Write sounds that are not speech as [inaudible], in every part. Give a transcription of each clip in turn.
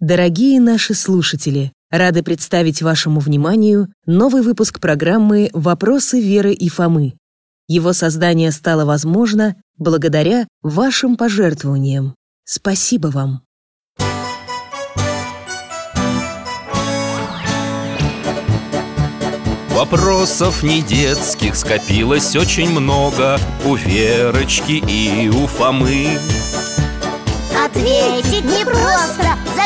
Дорогие наши слушатели, рады представить вашему вниманию новый выпуск программы «Вопросы Веры и Фомы». Его создание стало возможно благодаря вашим пожертвованиям. Спасибо вам! Вопросов не детских скопилось очень много У Верочки и у Фомы Ответить непросто,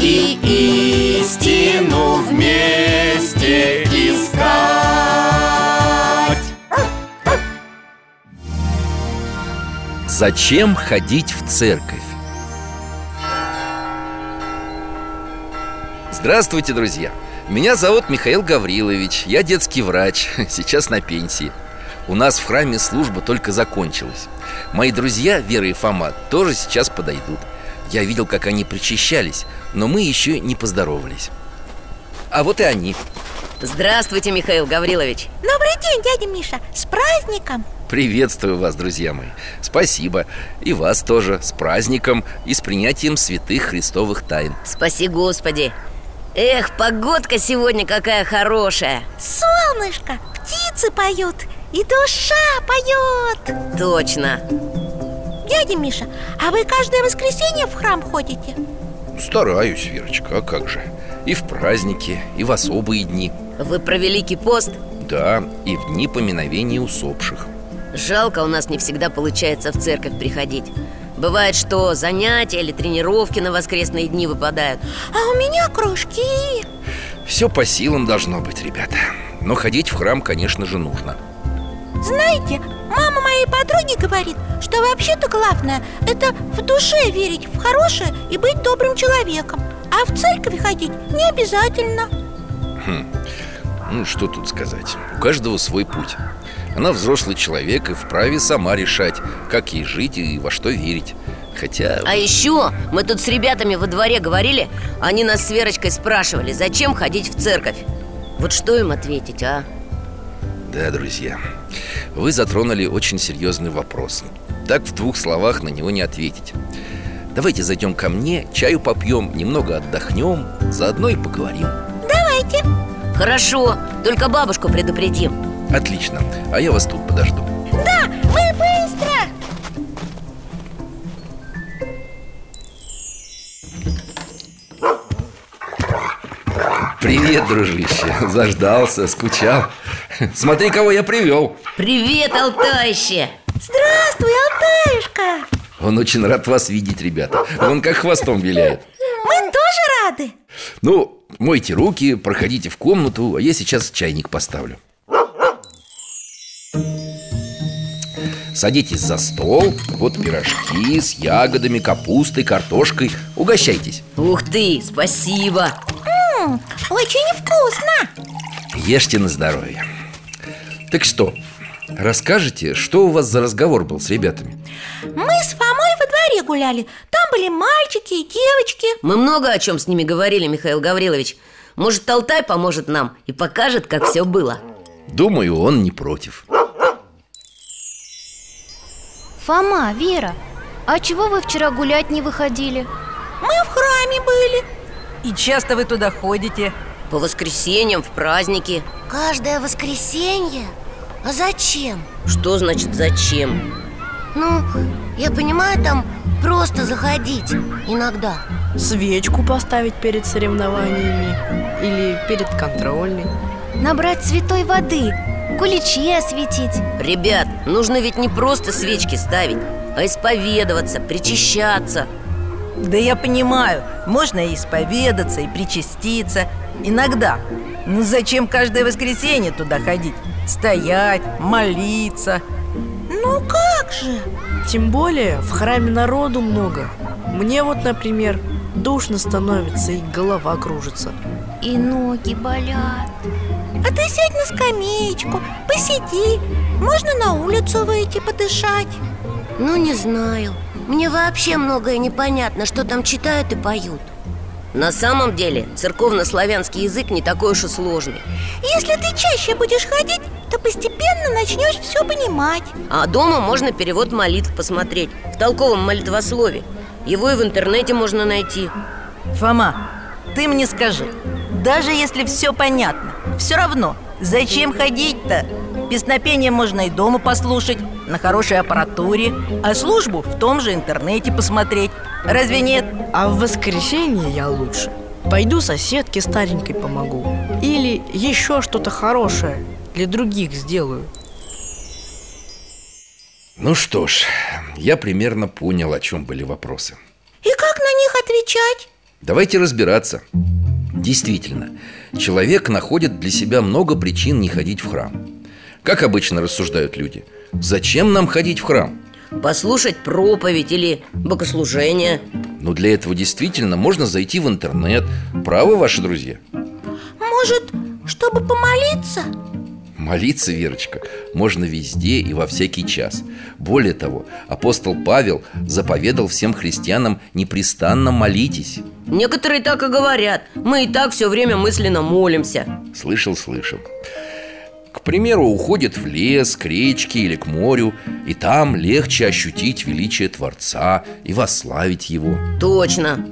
И истину вместе искать. Зачем ходить в церковь? Здравствуйте, друзья! Меня зовут Михаил Гаврилович, я детский врач, [laughs] сейчас на пенсии. У нас в храме служба только закончилась. Мои друзья, Вера и Фома, тоже сейчас подойдут. Я видел, как они причащались, но мы еще не поздоровались. А вот и они. Здравствуйте, Михаил Гаврилович. Добрый день, дядя Миша, с праздником. Приветствую вас, друзья мои. Спасибо. И вас тоже. С праздником и с принятием святых христовых тайн. Спаси Господи. Эх, погодка сегодня какая хорошая. Солнышко, птицы поют и душа поет. Точно. Дядя Миша, а вы каждое воскресенье в храм ходите? Стараюсь, Верочка, а как же? И в праздники, и в особые дни. Вы про Великий пост? Да, и в дни поминовения усопших. Жалко, у нас не всегда получается в церковь приходить. Бывает, что занятия или тренировки на воскресные дни выпадают. А у меня кружки. Все по силам должно быть, ребята. Но ходить в храм, конечно же, нужно Знаете, мама моей подруги говорит, что вообще-то главное Это в душе верить в хорошее и быть добрым человеком А в церковь ходить не обязательно. Хм, ну что тут сказать У каждого свой путь. Она взрослый человек и вправе сама решать Как ей жить и во что верить. Хотя... А еще мы тут с ребятами во дворе говорили Они нас с Верочкой спрашивали, зачем ходить в церковь. Вот что им ответить, а? Да, друзья, вы затронули очень серьезный вопрос. Так в двух словах на него не ответить. Давайте зайдем ко мне, чаю попьем, немного отдохнем Заодно и поговорим. Давайте. Хорошо, только бабушку предупредим. Отлично, а я вас тут подожду. Да, Привет, дружище, заждался, скучал. Смотри, кого я привел. Привет, Алтайще! Здравствуй, Алтаюшка. Он очень рад вас видеть, ребята. Он как хвостом виляет. Мы тоже рады. Ну, мойте руки, проходите в комнату А я сейчас чайник поставлю. Садитесь за стол. Вот пирожки с ягодами, капустой, картошкой. Угощайтесь. Ух ты, спасибо! М, Очень вкусно. Ешьте на здоровье. Так что, расскажете, что у вас за разговор был с ребятами? Мы с Фомой во дворе гуляли. Там были мальчики и девочки. Мы много о чем с ними говорили, Михаил Гаврилович. Может, Алтай поможет нам и покажет, как все было. Думаю, он не против. Фома, Вера, а чего вы вчера гулять не выходили? Мы в храме были И часто вы туда ходите? По воскресеньям, в праздники Каждое воскресенье? А зачем? Что значит зачем? Ну, я понимаю, там просто заходить иногда Свечку поставить перед соревнованиями Или перед контрольной Набрать святой воды, куличи осветить Ребят, нужно ведь не просто свечки ставить А исповедоваться, причащаться Да я понимаю, можно и исповедаться, и причаститься. Иногда. Ну зачем каждое воскресенье туда ходить? Стоять, молиться. Ну как же? Тем более в храме народу много. Мне вот, например, душно становится и голова кружится. И ноги болят. А ты сядь на скамеечку, посиди. Можно на улицу выйти подышать. Ну, не знаю Мне вообще многое непонятно, что там читают и поют. На самом деле, церковно-славянский язык не такой уж и сложный. Если ты чаще будешь ходить, то постепенно начнешь все понимать. А дома можно перевод молитв посмотреть В толковом молитвослове. Его и в интернете можно найти. Фома, ты мне скажи Даже если все понятно Все равно, зачем ходить-то? Песнопение можно и дома послушать На хорошей аппаратуре А службу в том же интернете посмотреть. Разве нет? А в воскресенье я лучше. Пойду соседке старенькой помогу. Или еще что-то хорошее для других сделаю. Ну что ж, я примерно понял, о чем были вопросы. И как на них отвечать? Давайте разбираться. Действительно, человек находит для себя много причин не ходить в храм Как обычно рассуждают люди. Зачем нам ходить в храм? Послушать проповедь или богослужение. Но для этого действительно можно зайти в интернет. Правы ваши друзья? Может, чтобы помолиться? Молиться, Верочка, можно везде и во всякий час. Более того, апостол Павел заповедал всем христианам непрестанно молитесь. Некоторые так и говорят. Мы и так все время мысленно молимся. Слышал, слышал К примеру, уходит в лес, к речке или к морю И там легче ощутить величие Творца и восславить Его. Точно.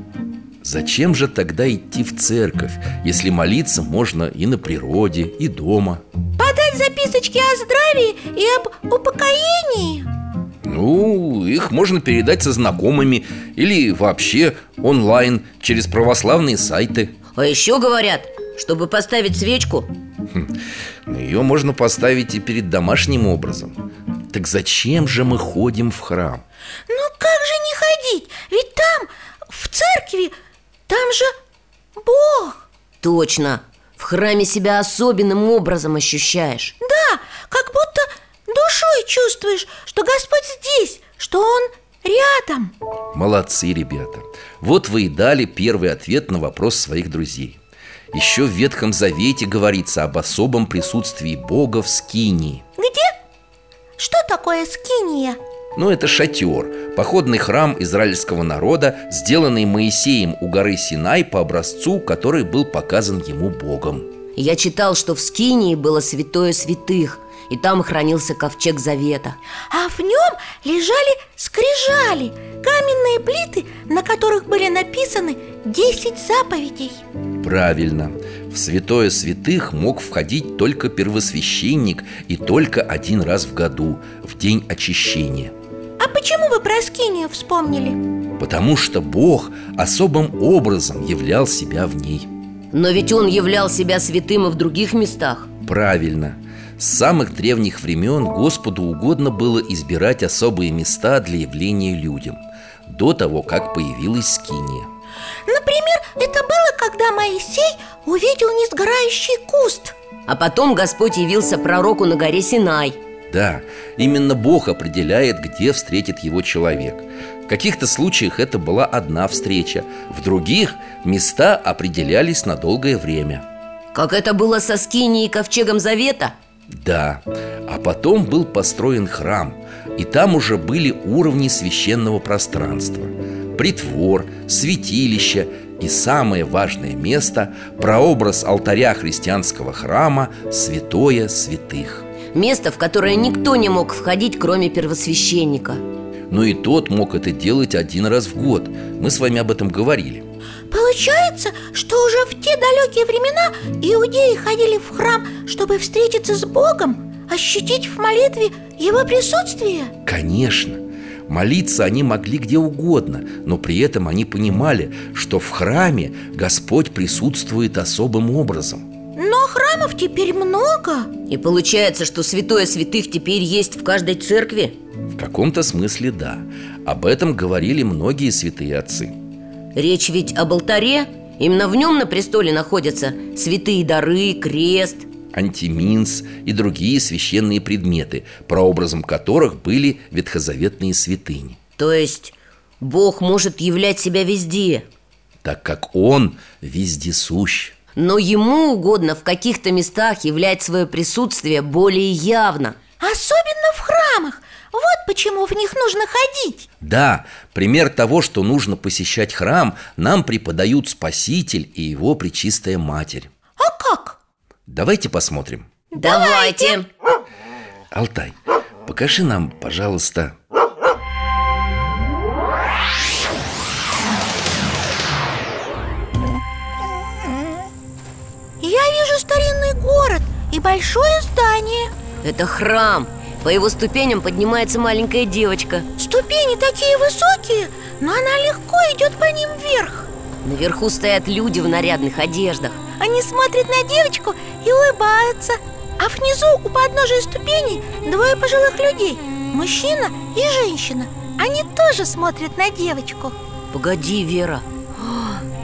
Зачем же тогда идти в церковь, если молиться можно и на природе, и дома? Подать записочки о здравии и об упокоении. Ну, их можно передать со знакомыми Или вообще онлайн через православные сайты. А еще говорят, чтобы поставить свечку Но ее можно поставить и перед домашним образом. Так зачем же мы ходим в храм? Ну как же не ходить? Ведь там, в церкви, там же Бог. Точно. В храме себя особенным образом ощущаешь. Да, как будто душой чувствуешь, что Господь здесь, что Он рядом. Молодцы, ребята. Вот вы и дали первый ответ на вопрос своих друзей Еще в Ветхом Завете говорится об особом присутствии Бога в Скинии Где? Что такое скиния? Ну, это шатер, походный храм израильского народа, сделанный Моисеем у горы Синай по образцу, который был показан ему Богом Я читал, что в Скинии было святое святых И там хранился ковчег завета А в нем лежали скрижали Каменные плиты, на которых были написаны 10 заповедей. Правильно. В святое святых мог входить только первосвященник И только один раз в году, в день очищения. А почему вы про скинию вспомнили? Потому что Бог особым образом являл себя в ней. Но ведь он являл себя святым и в других местах. Правильно. С самых древних времен Господу угодно было избирать особые места для явления людям До того, как появилась скиния Например, это было, когда Моисей увидел несгорающий куст. А потом Господь явился пророку на горе Синай. Да, именно Бог определяет, где встретит его человек. В каких-то случаях это была одна встреча В других места определялись на долгое время. Как это было со Скинией и ковчегом завета? Да, а потом был построен храм И там уже были уровни священного пространства Притвор, святилище и самое важное место Прообраз алтаря христианского храма Святое Святых Место, в которое никто не мог входить, кроме первосвященника. Но и тот мог это делать один раз в год. Мы с вами об этом говорили. Получается, что уже в те далекие времена иудеи ходили в храм, чтобы встретиться с Богом, ощутить в молитве Его присутствие? Конечно Молиться они могли где угодно, но при этом они понимали, что в храме Господь присутствует особым образом. Но храмов теперь много. И получается, что святое святых теперь есть в каждой церкви? В каком-то смысле да. Об этом говорили многие святые отцы. Речь ведь об алтаре. Именно в нем на престоле находятся святые дары, крест антиминс и другие священные предметы, прообразом которых были ветхозаветные святыни. То есть Бог может являть себя везде? так как Он вездесущ Но ему угодно в каких-то местах являть свое присутствие более явно Особенно в храмах Вот почему в них нужно ходить Да, пример того, что нужно посещать храм Нам преподают Спаситель и Его Пречистая Матерь А как? Давайте посмотрим. Давайте! Алтай, покажи нам, пожалуйста. Я вижу старинный город и большое здание. Это храм. По его ступеням поднимается маленькая девочка. Ступени такие высокие, но она легко идет по ним вверх. Наверху стоят люди в нарядных одеждах Они смотрят на девочку и улыбаются. А внизу у подножия ступеней двое пожилых людей Мужчина и женщина. Они тоже смотрят на девочку. Погоди, Вера.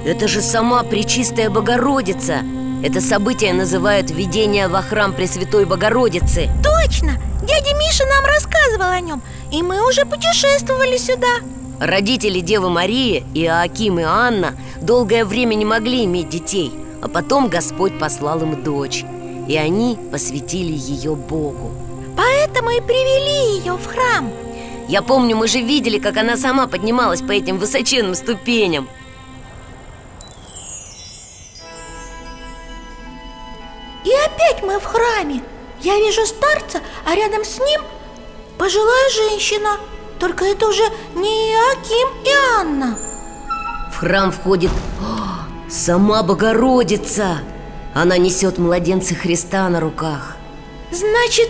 Это же сама Пречистая Богородица. Это событие называют «Введение во храм Пресвятой Богородицы» Точно! Дядя Миша нам рассказывал о нем И мы уже путешествовали сюда. Родители Девы Марии, Иоаким и Анна долгое время не могли иметь детей А потом Господь послал им дочь И они посвятили ее Богу. Поэтому и привели ее в храм. Я помню, мы же видели, как она сама поднималась по этим высоченным ступеням. И опять мы в храме. Я вижу старца, а рядом с ним пожилая женщина. Только это уже не Иоаким и Анна. В храм входит сама Богородица! Она несет младенца Христа на руках. Значит,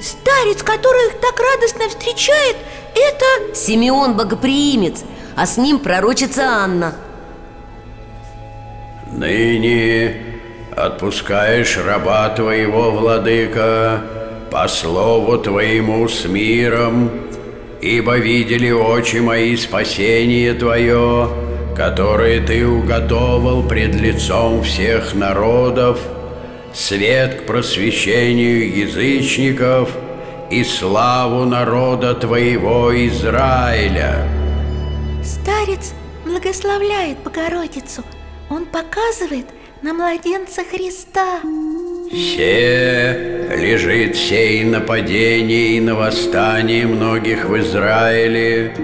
старец, который их так радостно встречает, это... Симеон Богоприимец, а с ним пророчица Анна. Ныне отпускаешь раба твоего, владыка, по слову твоему с миром, ибо видели очи мои спасение твое, которое ты уготовал пред лицом всех народов, свет к просвещению язычников и славу народа твоего Израиля. Старец благословляет Богородицу. Он показывает на младенца Христа. Се лежит сей нападение и на восстание многих в Израиле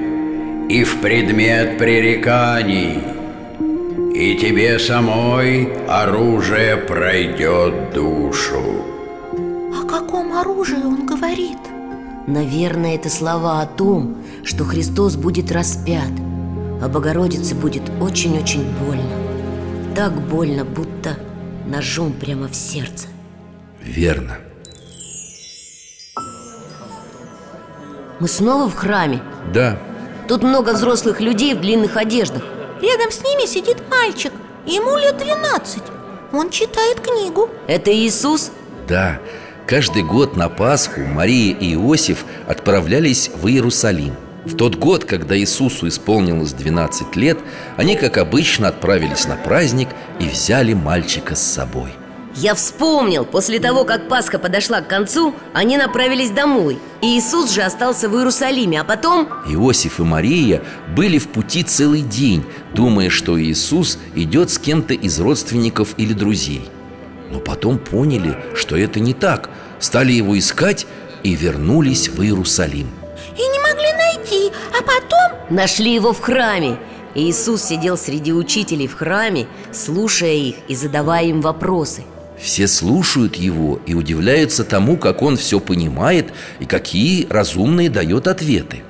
и в предмет пререканий. И тебе самой оружие пройдет душу. О каком оружии он говорит? Наверное, это слова о том, что Христос будет распят А Богородице будет очень-очень больно Так больно, будто ножом прямо в сердце Верно Мы снова в храме Да, Тут много взрослых людей в длинных одеждах. Рядом с ними сидит мальчик. Ему лет 12 Он читает книгу. Это Иисус? да. Каждый год на Пасху Мария и Иосиф отправлялись в Иерусалим. В тот год, когда Иисусу исполнилось 12 лет Они, как обычно, отправились на праздник и взяли мальчика с собой Я вспомнил, после того, как Пасха подошла к концу, они направились домой И Иисус же остался в Иерусалиме, а потом... Иосиф и Мария были в пути целый день, думая, что Иисус идет с кем-то из родственников или друзей. Но потом поняли, что это не так, стали его искать и вернулись в Иерусалим. И не могли найти А потом Нашли его в храме И Иисус сидел среди учителей в храме, слушая их и задавая им вопросы Все слушают его и удивляются тому, как он все понимает и какие разумные дает ответы.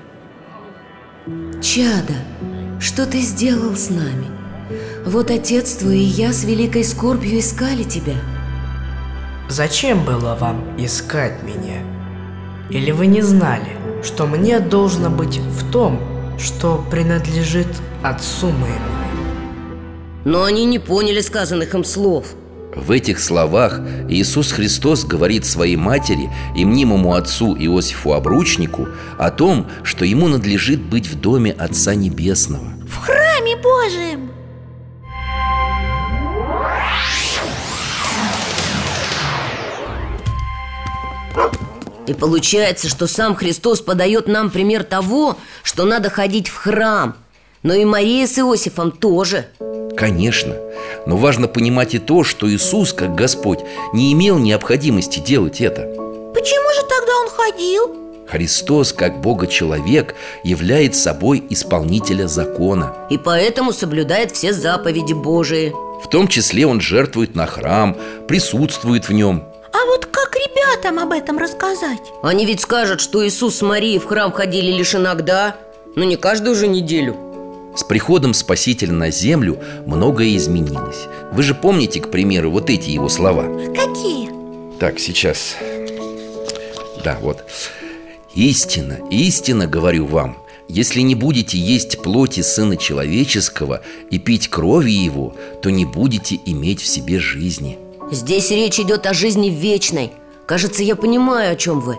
Чада, что ты сделал с нами? Вот отец твой и я с великой скорбью искали тебя Зачем было вам искать меня? Или вы не знали, что мне должно быть в том, что принадлежит отцу моему? Но они не поняли сказанных им слов В этих словах Иисус Христос говорит своей матери и мнимому отцу Иосифу Обручнику о том, что ему надлежит быть в доме Отца Небесного. в храме Божием И получается, что сам Христос подает нам пример того, что надо ходить в храм. Но и Мария с Иосифом тоже. Конечно, но важно понимать и то, что Иисус, как Господь, не имел необходимости делать это. Почему же тогда он ходил? Христос, как Бога-человек, является собой исполнителя закона. И поэтому соблюдает все заповеди Божии. В том числе он жертвует на храм, присутствует в нем. А вот как ребятам об этом рассказать? Они ведь скажут, что Иисус с Марией в храм ходили лишь иногда Но не каждую же неделю С приходом Спасителя на землю многое изменилось. Вы же помните, к примеру, вот эти его слова? Какие? Так, сейчас. Да, вот. Истина, истина, говорю вам Если не будете есть плоти Сына Человеческого И пить крови Его То не будете иметь в себе жизни Здесь речь идет о жизни вечной. Кажется, я понимаю, о чем вы.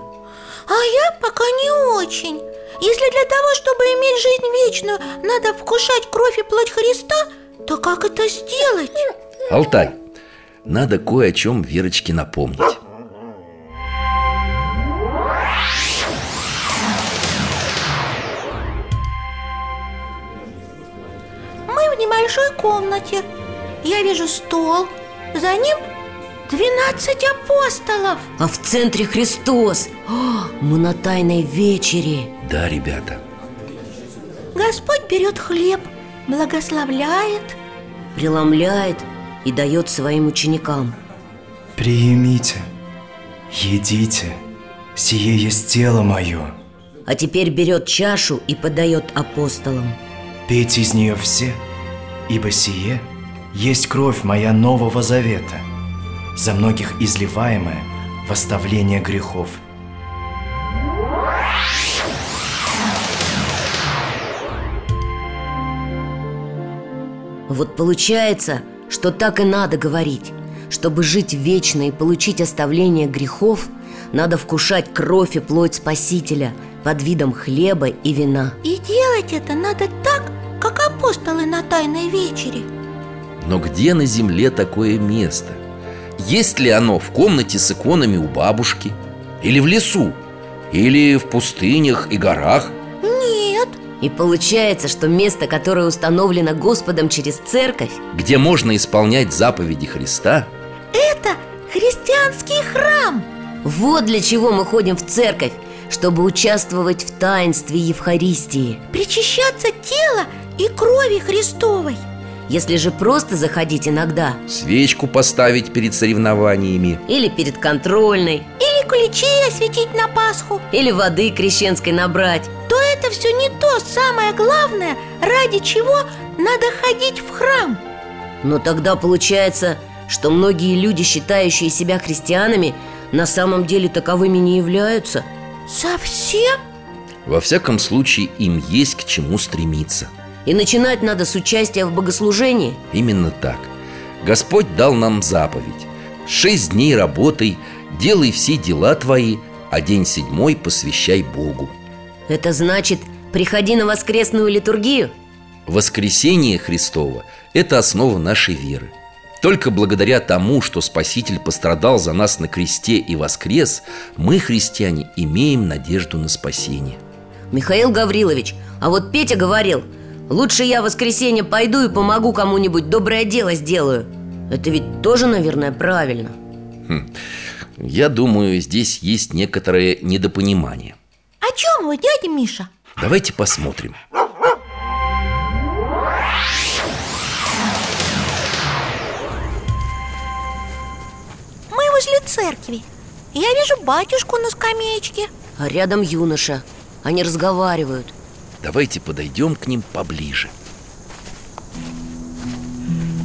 А я пока не очень Если для того, чтобы иметь жизнь вечную Надо вкушать кровь и плоть Христа То как это сделать? Алтай, надо кое о чем Верочке напомнить Мы в небольшой комнате Я вижу стол За ним 12 апостолов! А в центре Христос! О, Мы на тайной вечере! Да, ребята. Господь берет хлеб, благословляет. Преломляет и дает своим ученикам. Приимите, едите, сие есть тело мое. А теперь берет чашу и подает апостолам. Пейте из нее все, ибо сие есть кровь моя нового завета За многих изливаемая в оставление грехов. Вот получается, что так и надо говорить. Чтобы жить вечно и получить оставление грехов Надо вкушать кровь и плоть Спасителя Под видом хлеба и вина. И делать это надо так, как апостолы на Тайной вечере. Но где на земле такое место? Есть ли оно в комнате с иконами у бабушки? Или в лесу? Или в пустынях и горах? Нет, И получается, что место, которое установлено Господом через церковь Где можно исполнять заповеди Христа? это христианский храм Вот для чего мы ходим в церковь Чтобы участвовать в таинстве Евхаристии Причащаться тела и крови Христовой Если же просто заходить иногда. Свечку поставить перед соревнованиями. Или перед контрольной. Или ключей осветить на Пасху. Или воды крещенской набрать. То это все не то самое главное, ради чего надо ходить в храм. Но тогда получается, что многие люди, считающие себя христианами На самом деле таковыми не являются. Совсем? Во всяком случае, им есть к чему стремиться И начинать надо с участия в богослужении. Именно так. Господь дал нам заповедь. Шесть дней работай, делай все дела твои А день седьмой посвящай Богу. Это значит, приходи на воскресную литургию. Воскресение Христово – это основа нашей веры. Только благодаря тому, что Спаситель пострадал за нас на кресте и воскрес Мы, христиане, имеем надежду на спасение. Михаил Гаврилович, а вот Петя говорил Лучше я в воскресенье пойду и помогу кому-нибудь доброе дело сделаю. Это ведь тоже, наверное, правильно. Я думаю, здесь есть некоторое недопонимание. О чем вы, дядя Миша? Давайте посмотрим. Мы возле церкви. Я вижу батюшку на скамеечке. А рядом юноша. Они разговаривают Давайте подойдем к ним поближе.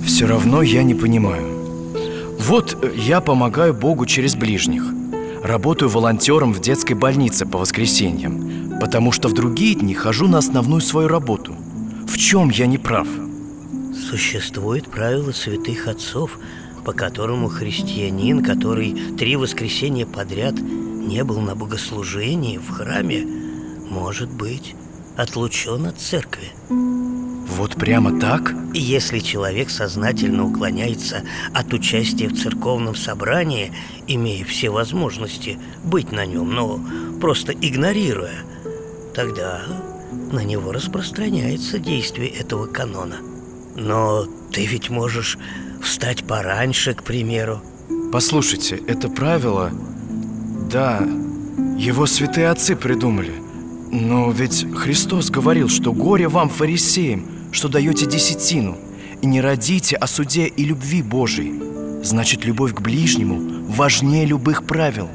Все равно я не понимаю. Вот э, я помогаю Богу через ближних. Работаю волонтером в детской больнице по воскресеньям Потому что в другие дни хожу на основную свою работу. В чем я не прав? Существует правило святых отцов, по которому христианин, который три воскресенья подряд не был на богослужении в храме, может быть отлучен от церкви. Вот прямо так? Если человек сознательно уклоняется от участия в церковном собрании, имея все возможности быть на нем, но просто игнорируя, тогда на него распространяется действие этого канона. Но ты ведь можешь встать пораньше, к примеру Послушайте, это правило... Да, его святые отцы придумали Но ведь Христос говорил, что горе вам, фарисеям, что даете десятину. И не родите о суде и любви Божией. Значит, любовь к ближнему важнее любых правил.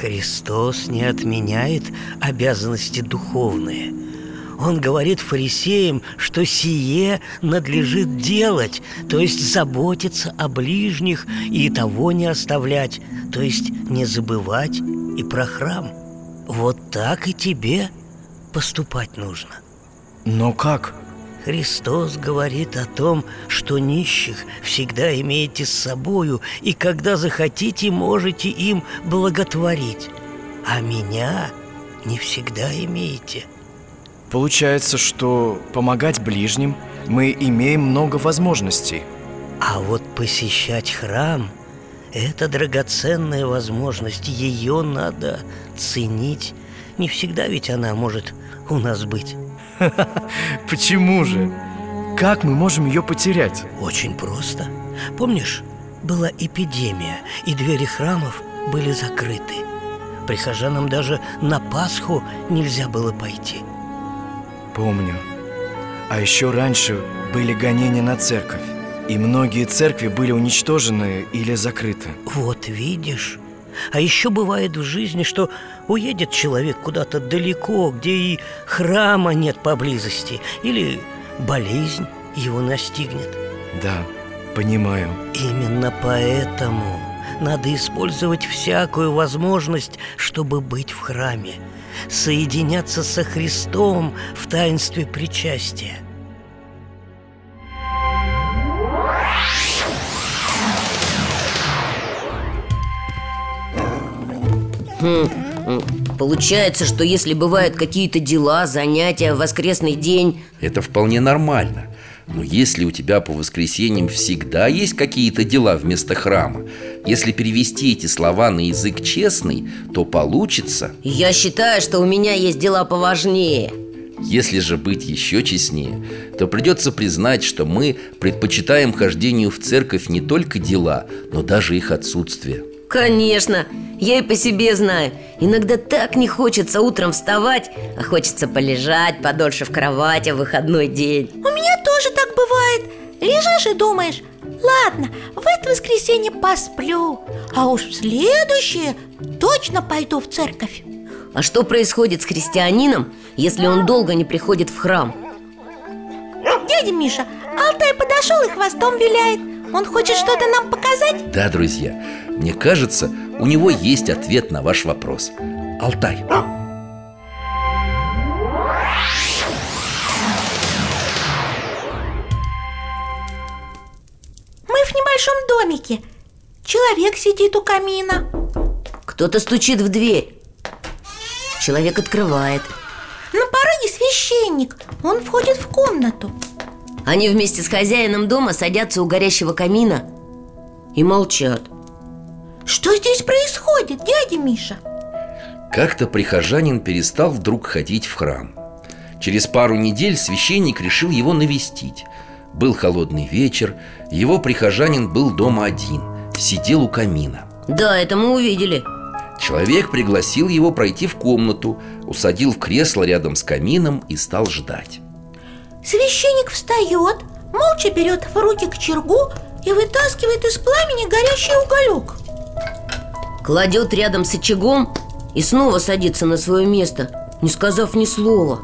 Христос не отменяет обязанности духовные – он говорит фарисеям, что сие надлежит делать, то есть заботиться о ближних и того не оставлять, то есть не забывать и про храм. Вот так и тебе поступать нужно. Но как? Христос говорит о том, что нищих всегда имеете с собою, и когда захотите, можете им благотворить, а меня не всегда имеете – Получается, что помогать ближним мы имеем много возможностей. А вот посещать храм – это драгоценная возможность, ее надо ценить. Не всегда ведь она может у нас быть. [laughs] Почему же? Как мы можем ее потерять? Очень просто. Помнишь, была эпидемия, и двери храмов были закрыты. Прихожанам даже на Пасху нельзя было пойти – Помню. А еще раньше были гонения на церковь. И многие церкви были уничтожены или закрыты. Вот видишь. А еще бывает в жизни, что уедет человек куда-то далеко, где и храма нет поблизости, или болезнь его настигнет. Да, понимаю. Именно поэтому надо использовать всякую возможность, чтобы быть в храме соединяться со Христом в таинстве причастия. Получается, что если бывают какие-то дела, занятия, воскресный день Это вполне нормально. Но если у тебя по воскресеньям всегда есть какие-то дела вместо храма, если перевести эти слова на язык честный, то получится... Я считаю, что у меня есть дела поважнее. Если же быть еще честнее, то придется признать, что мы предпочитаем хождению в церковь не только дела, но даже их отсутствие. Конечно, я и по себе знаю. Иногда так не хочется утром вставать А хочется полежать подольше в кровати в выходной день. У меня тоже так бывает. Лежишь и думаешь Ладно, в это воскресенье посплю А уж в следующее точно пойду в церковь А что происходит с христианином, если он долго не приходит в храм? Дядя Миша, Алтай подошел и хвостом виляет. Он хочет что-то нам показать? Да, друзья, мне кажется, у него есть ответ на ваш вопрос. Алтай. Большом домике. Человек сидит у камина. Кто-то стучит в дверь. Человек открывает. На пороге священник. Он входит в комнату. Они вместе с хозяином дома садятся у горящего камина И молчат Что здесь происходит, дядя Миша? Как-то прихожанин перестал вдруг ходить в храм. Через пару недель священник решил его навестить. Был холодный вечер, его прихожанин был дома один, сидел у камина. Да, это мы увидели. Человек пригласил его пройти в комнату, усадил в кресло рядом с камином и стал ждать. Священник встает, молча берет в руки к чергу и вытаскивает из пламени горящий уголек Кладет рядом с очагом и снова садится на свое место, не сказав ни слова.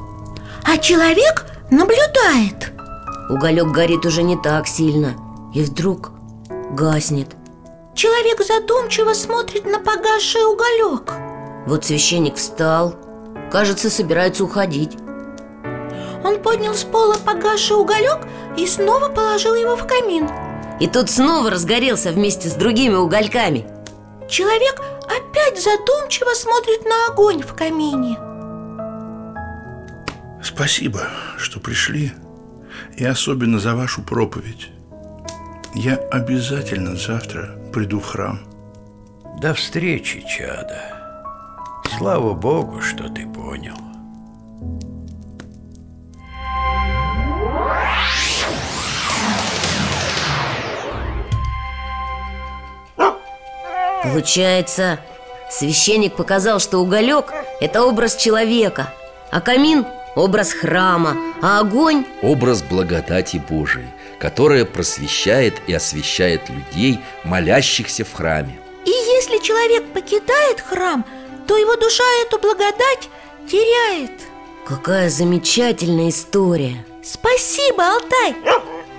А человек наблюдает. Уголек горит уже не так сильно И вдруг гаснет. Человек задумчиво смотрит на погасший уголек. Вот священник встал Кажется, собирается уходить. Он поднял с пола погасший уголек И снова положил его в камин. И тут снова разгорелся вместе с другими угольками Человек опять задумчиво смотрит на огонь в камине Спасибо, что пришли и особенно за вашу проповедь. Я обязательно завтра приду в храм. До встречи, чада. Слава Богу, что ты понял. Получается, священник показал, что уголек – это образ человека А камин – образ храма А огонь – образ благодати Божией Которая просвещает и освещает людей, молящихся в храме. И если человек покидает храм, то его душа эту благодать теряет. Какая замечательная история. Спасибо, Алтай.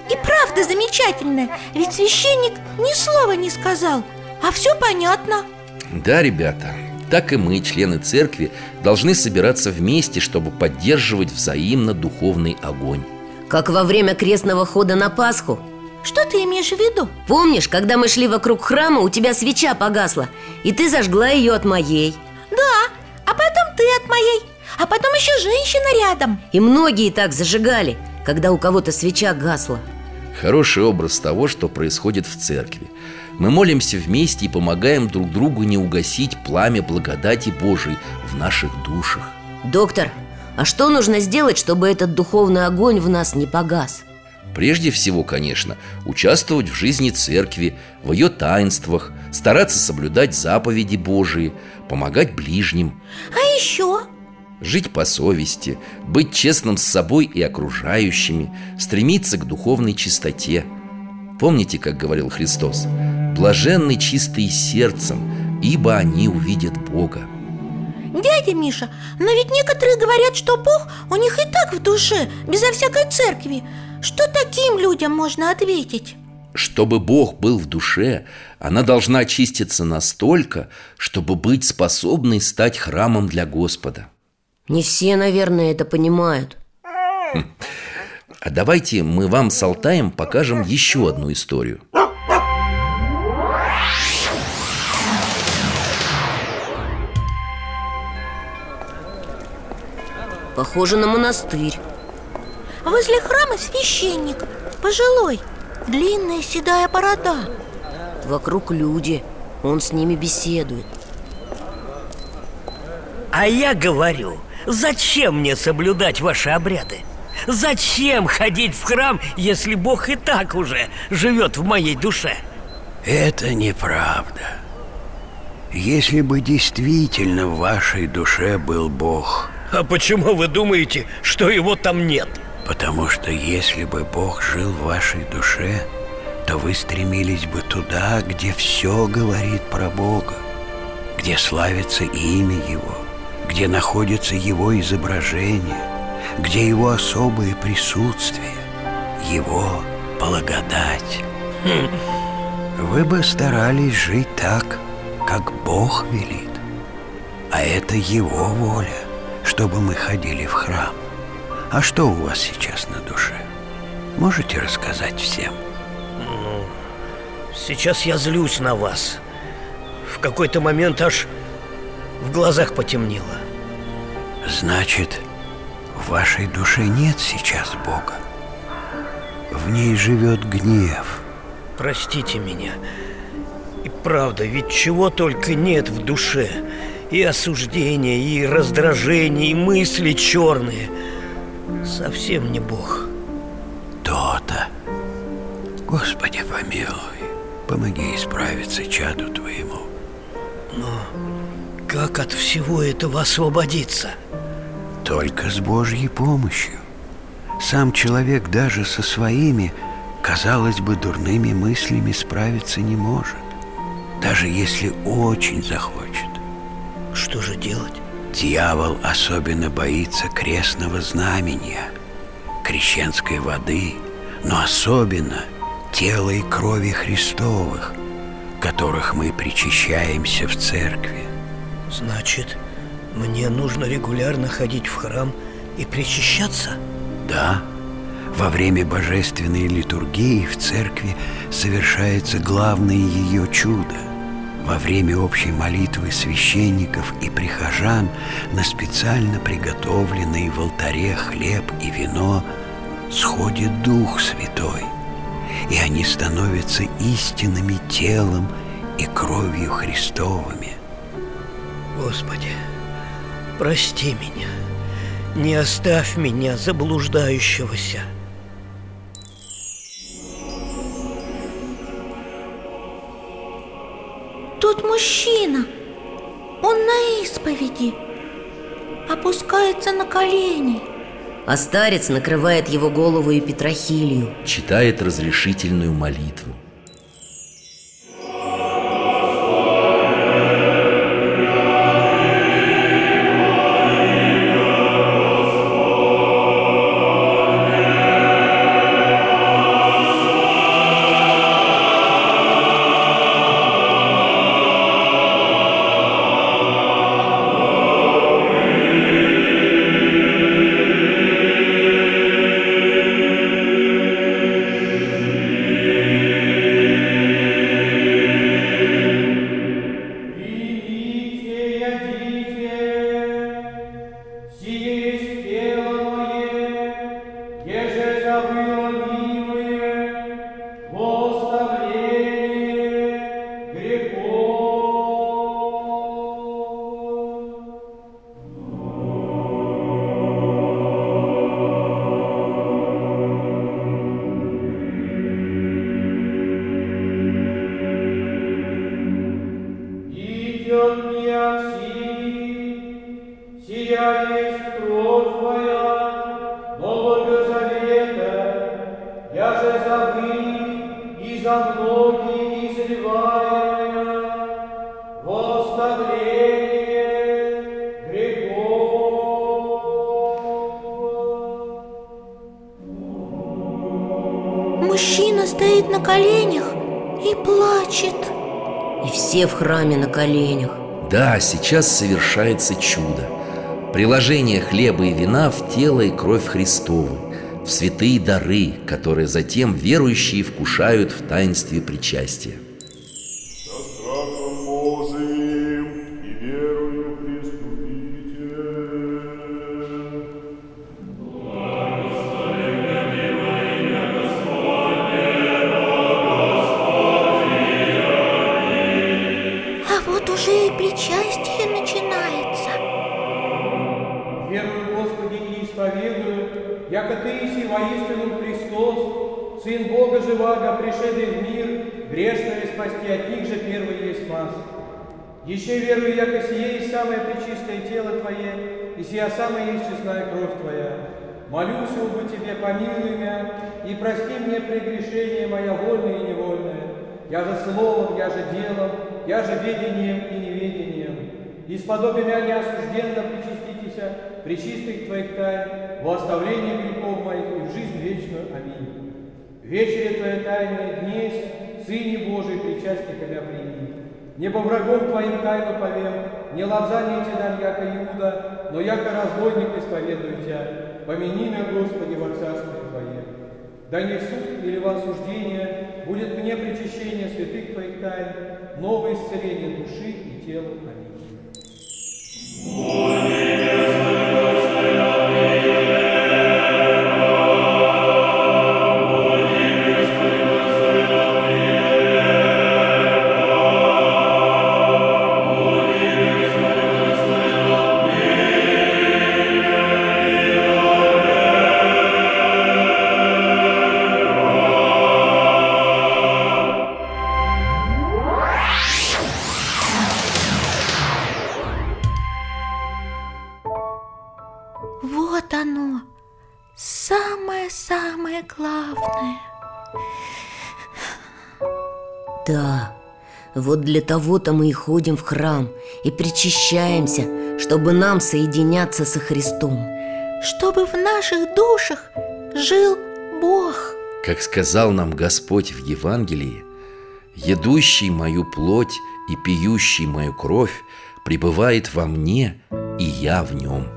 И правда замечательная Ведь священник ни слова не сказал А все понятно. Да, ребята, так и мы, члены церкви, должны собираться вместе, чтобы поддерживать взаимно духовный огонь. Как во время крестного хода на Пасху. Что ты имеешь в виду? Помнишь, когда мы шли вокруг храма, у тебя свеча погасла И ты зажгла ее от моей? Да, а потом ты от моей а потом еще женщина рядом. И многие так зажигали, когда у кого-то свеча гасла. Хороший образ того, что происходит в церкви Мы молимся вместе и помогаем друг другу не угасить пламя благодати Божией в наших душах Доктор, а что нужно сделать, чтобы этот духовный огонь в нас не погас? Прежде всего, конечно, участвовать в жизни церкви, в ее таинствах Стараться соблюдать заповеди Божии, помогать ближним А еще? жить по совести, быть честным с собой и окружающими, стремиться к духовной чистоте. Помните, как говорил Христос? «Блаженны чистые сердцем, ибо они увидят Бога». Дядя Миша, но ведь некоторые говорят, что Бог у них и так в душе, безо всякой церкви. Что таким людям можно ответить? Чтобы Бог был в душе, она должна очиститься настолько, чтобы быть способной стать храмом для Господа. Не все, наверное, это понимают. А давайте мы вам с Алтаем покажем еще одну историю Похоже на монастырь Возле храма священник, пожилой, длинная седая борода Вокруг люди, он с ними беседует А я говорю, зачем мне соблюдать ваши обряды? Зачем ходить в храм, если Бог и так уже живет в моей душе? Это неправда. Если бы действительно в вашей душе был Бог, А почему вы думаете, что его там нет? потому что если бы Бог жил в вашей душе, то вы стремились бы туда, где все говорит про Бога, где славится имя Его, где находится Его изображение, где Его особое присутствие, Его благодать. Вы бы старались жить так, как Бог велит. А это Его воля, чтобы мы ходили в храм. А что у вас сейчас на душе? Можете рассказать всем? Ну, сейчас я злюсь на вас. В какой-то момент аж в глазах потемнело. Значит, в вашей душе нет сейчас Бога. В ней живет гнев. Простите меня. И правда, ведь чего только нет в душе. И осуждение, и раздражение, и мысли черные. Совсем не Бог. То-то. Господи, помилуй. Помоги исправиться чаду твоему. Но как от всего этого освободиться? Только с Божьей помощью. Сам человек даже со своими, казалось бы, дурными мыслями справиться не может. Даже если очень захочет. Что же делать? Дьявол особенно боится крестного знамения, крещенской воды, но особенно тела и крови Христовых, которых мы причащаемся в церкви. Значит, мне нужно регулярно ходить в храм и причащаться? Да, во время божественной литургии в церкви совершается главное ее чудо. Во время общей молитвы священников и прихожан на специально приготовленный в алтаре хлеб и вино сходит Дух Святой, и они становятся истинными телом и кровью Христовыми. Господи, прости меня. Не оставь меня заблуждающегося. Тут мужчина. Он на исповеди Опускается на колени. А старец накрывает его голову и петрохилью. Читает разрешительную молитву коленях. Да, сейчас совершается чудо. Приложение хлеба и вина в тело и кровь Христову В святые дары, которые затем верующие вкушают в таинстве причастия Сын Бога живаго, пришедший в мир, грешное спасти от них же первый есть спас. Еще верую, яко сие есть самое пречистое тело Твое, и сия самая есть честная кровь Твоя. Молюсь, бы Тебе, помилуй меня, и прости мне прегрешение мое вольное и невольное. Я же словом, я же делом, я же ведением и неведением. И сподоби меня неосужденно причаститесь при чистых Твоих тайн, во оставление грехов моих и в жизнь вечную. Аминь. Вечере Твоя тайная днесь, Сыне Божий, причастие тебя прими. Не по врагом Твоим тайну повем, не лобзание Тебе дам, яко Иуда, но яко разбойник исповедую Тебя. Помяни меня, Господи, во царстве Твое. Да не в суд или во осуждение будет мне причащение святых Твоих тайн, новое исцеление души и тела. Аминь. Того-то мы и ходим в храм И причащаемся, чтобы нам соединяться со Христом. Чтобы в наших душах жил Бог. Как сказал нам Господь в Евангелии Едущий мою плоть и пьющий мою кровь Пребывает во мне, и я в нем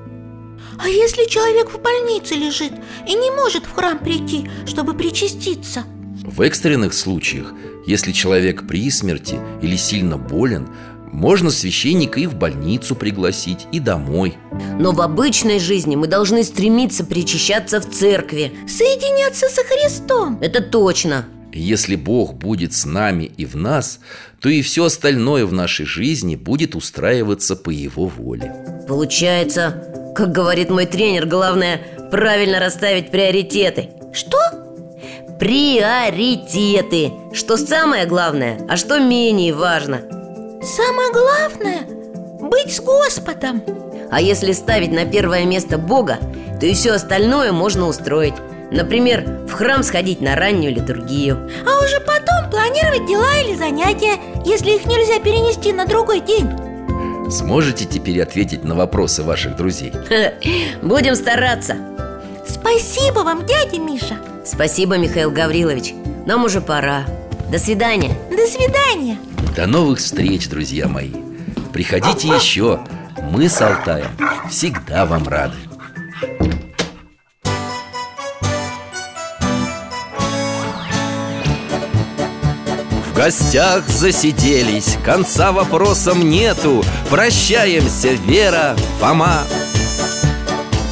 А если человек в больнице лежит и не может в храм прийти, чтобы причаститься? В экстренных случаях, если человек при смерти или сильно болен, можно священника и в больницу пригласить, и домой. Но в обычной жизни мы должны стремиться причащаться в церкви Соединяться со Христом. Это точно. Если Бог будет с нами и в нас, то и все остальное в нашей жизни будет устраиваться по Его воле. Получается, как говорит мой тренер, главное правильно расставить приоритеты. Что? Приоритеты. Что самое главное, а что менее важно. Самое главное – быть с Господом. А если ставить на первое место Бога, то и все остальное можно устроить. Например, в храм сходить на раннюю литургию. А уже потом планировать дела или занятия, если их нельзя перенести на другой день. Сможете теперь ответить на вопросы ваших друзей? Будем стараться Спасибо вам, дядя Миша. Спасибо, Михаил Гаврилович. Нам уже пора. До свидания. До свидания. До новых встреч, друзья мои. Приходите еще. Мы с Алтаем всегда вам рады. В гостях засиделись, конца вопросам нету. Прощаемся, Вера, Фома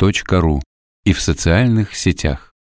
вераифома.ру и в социальных сетях.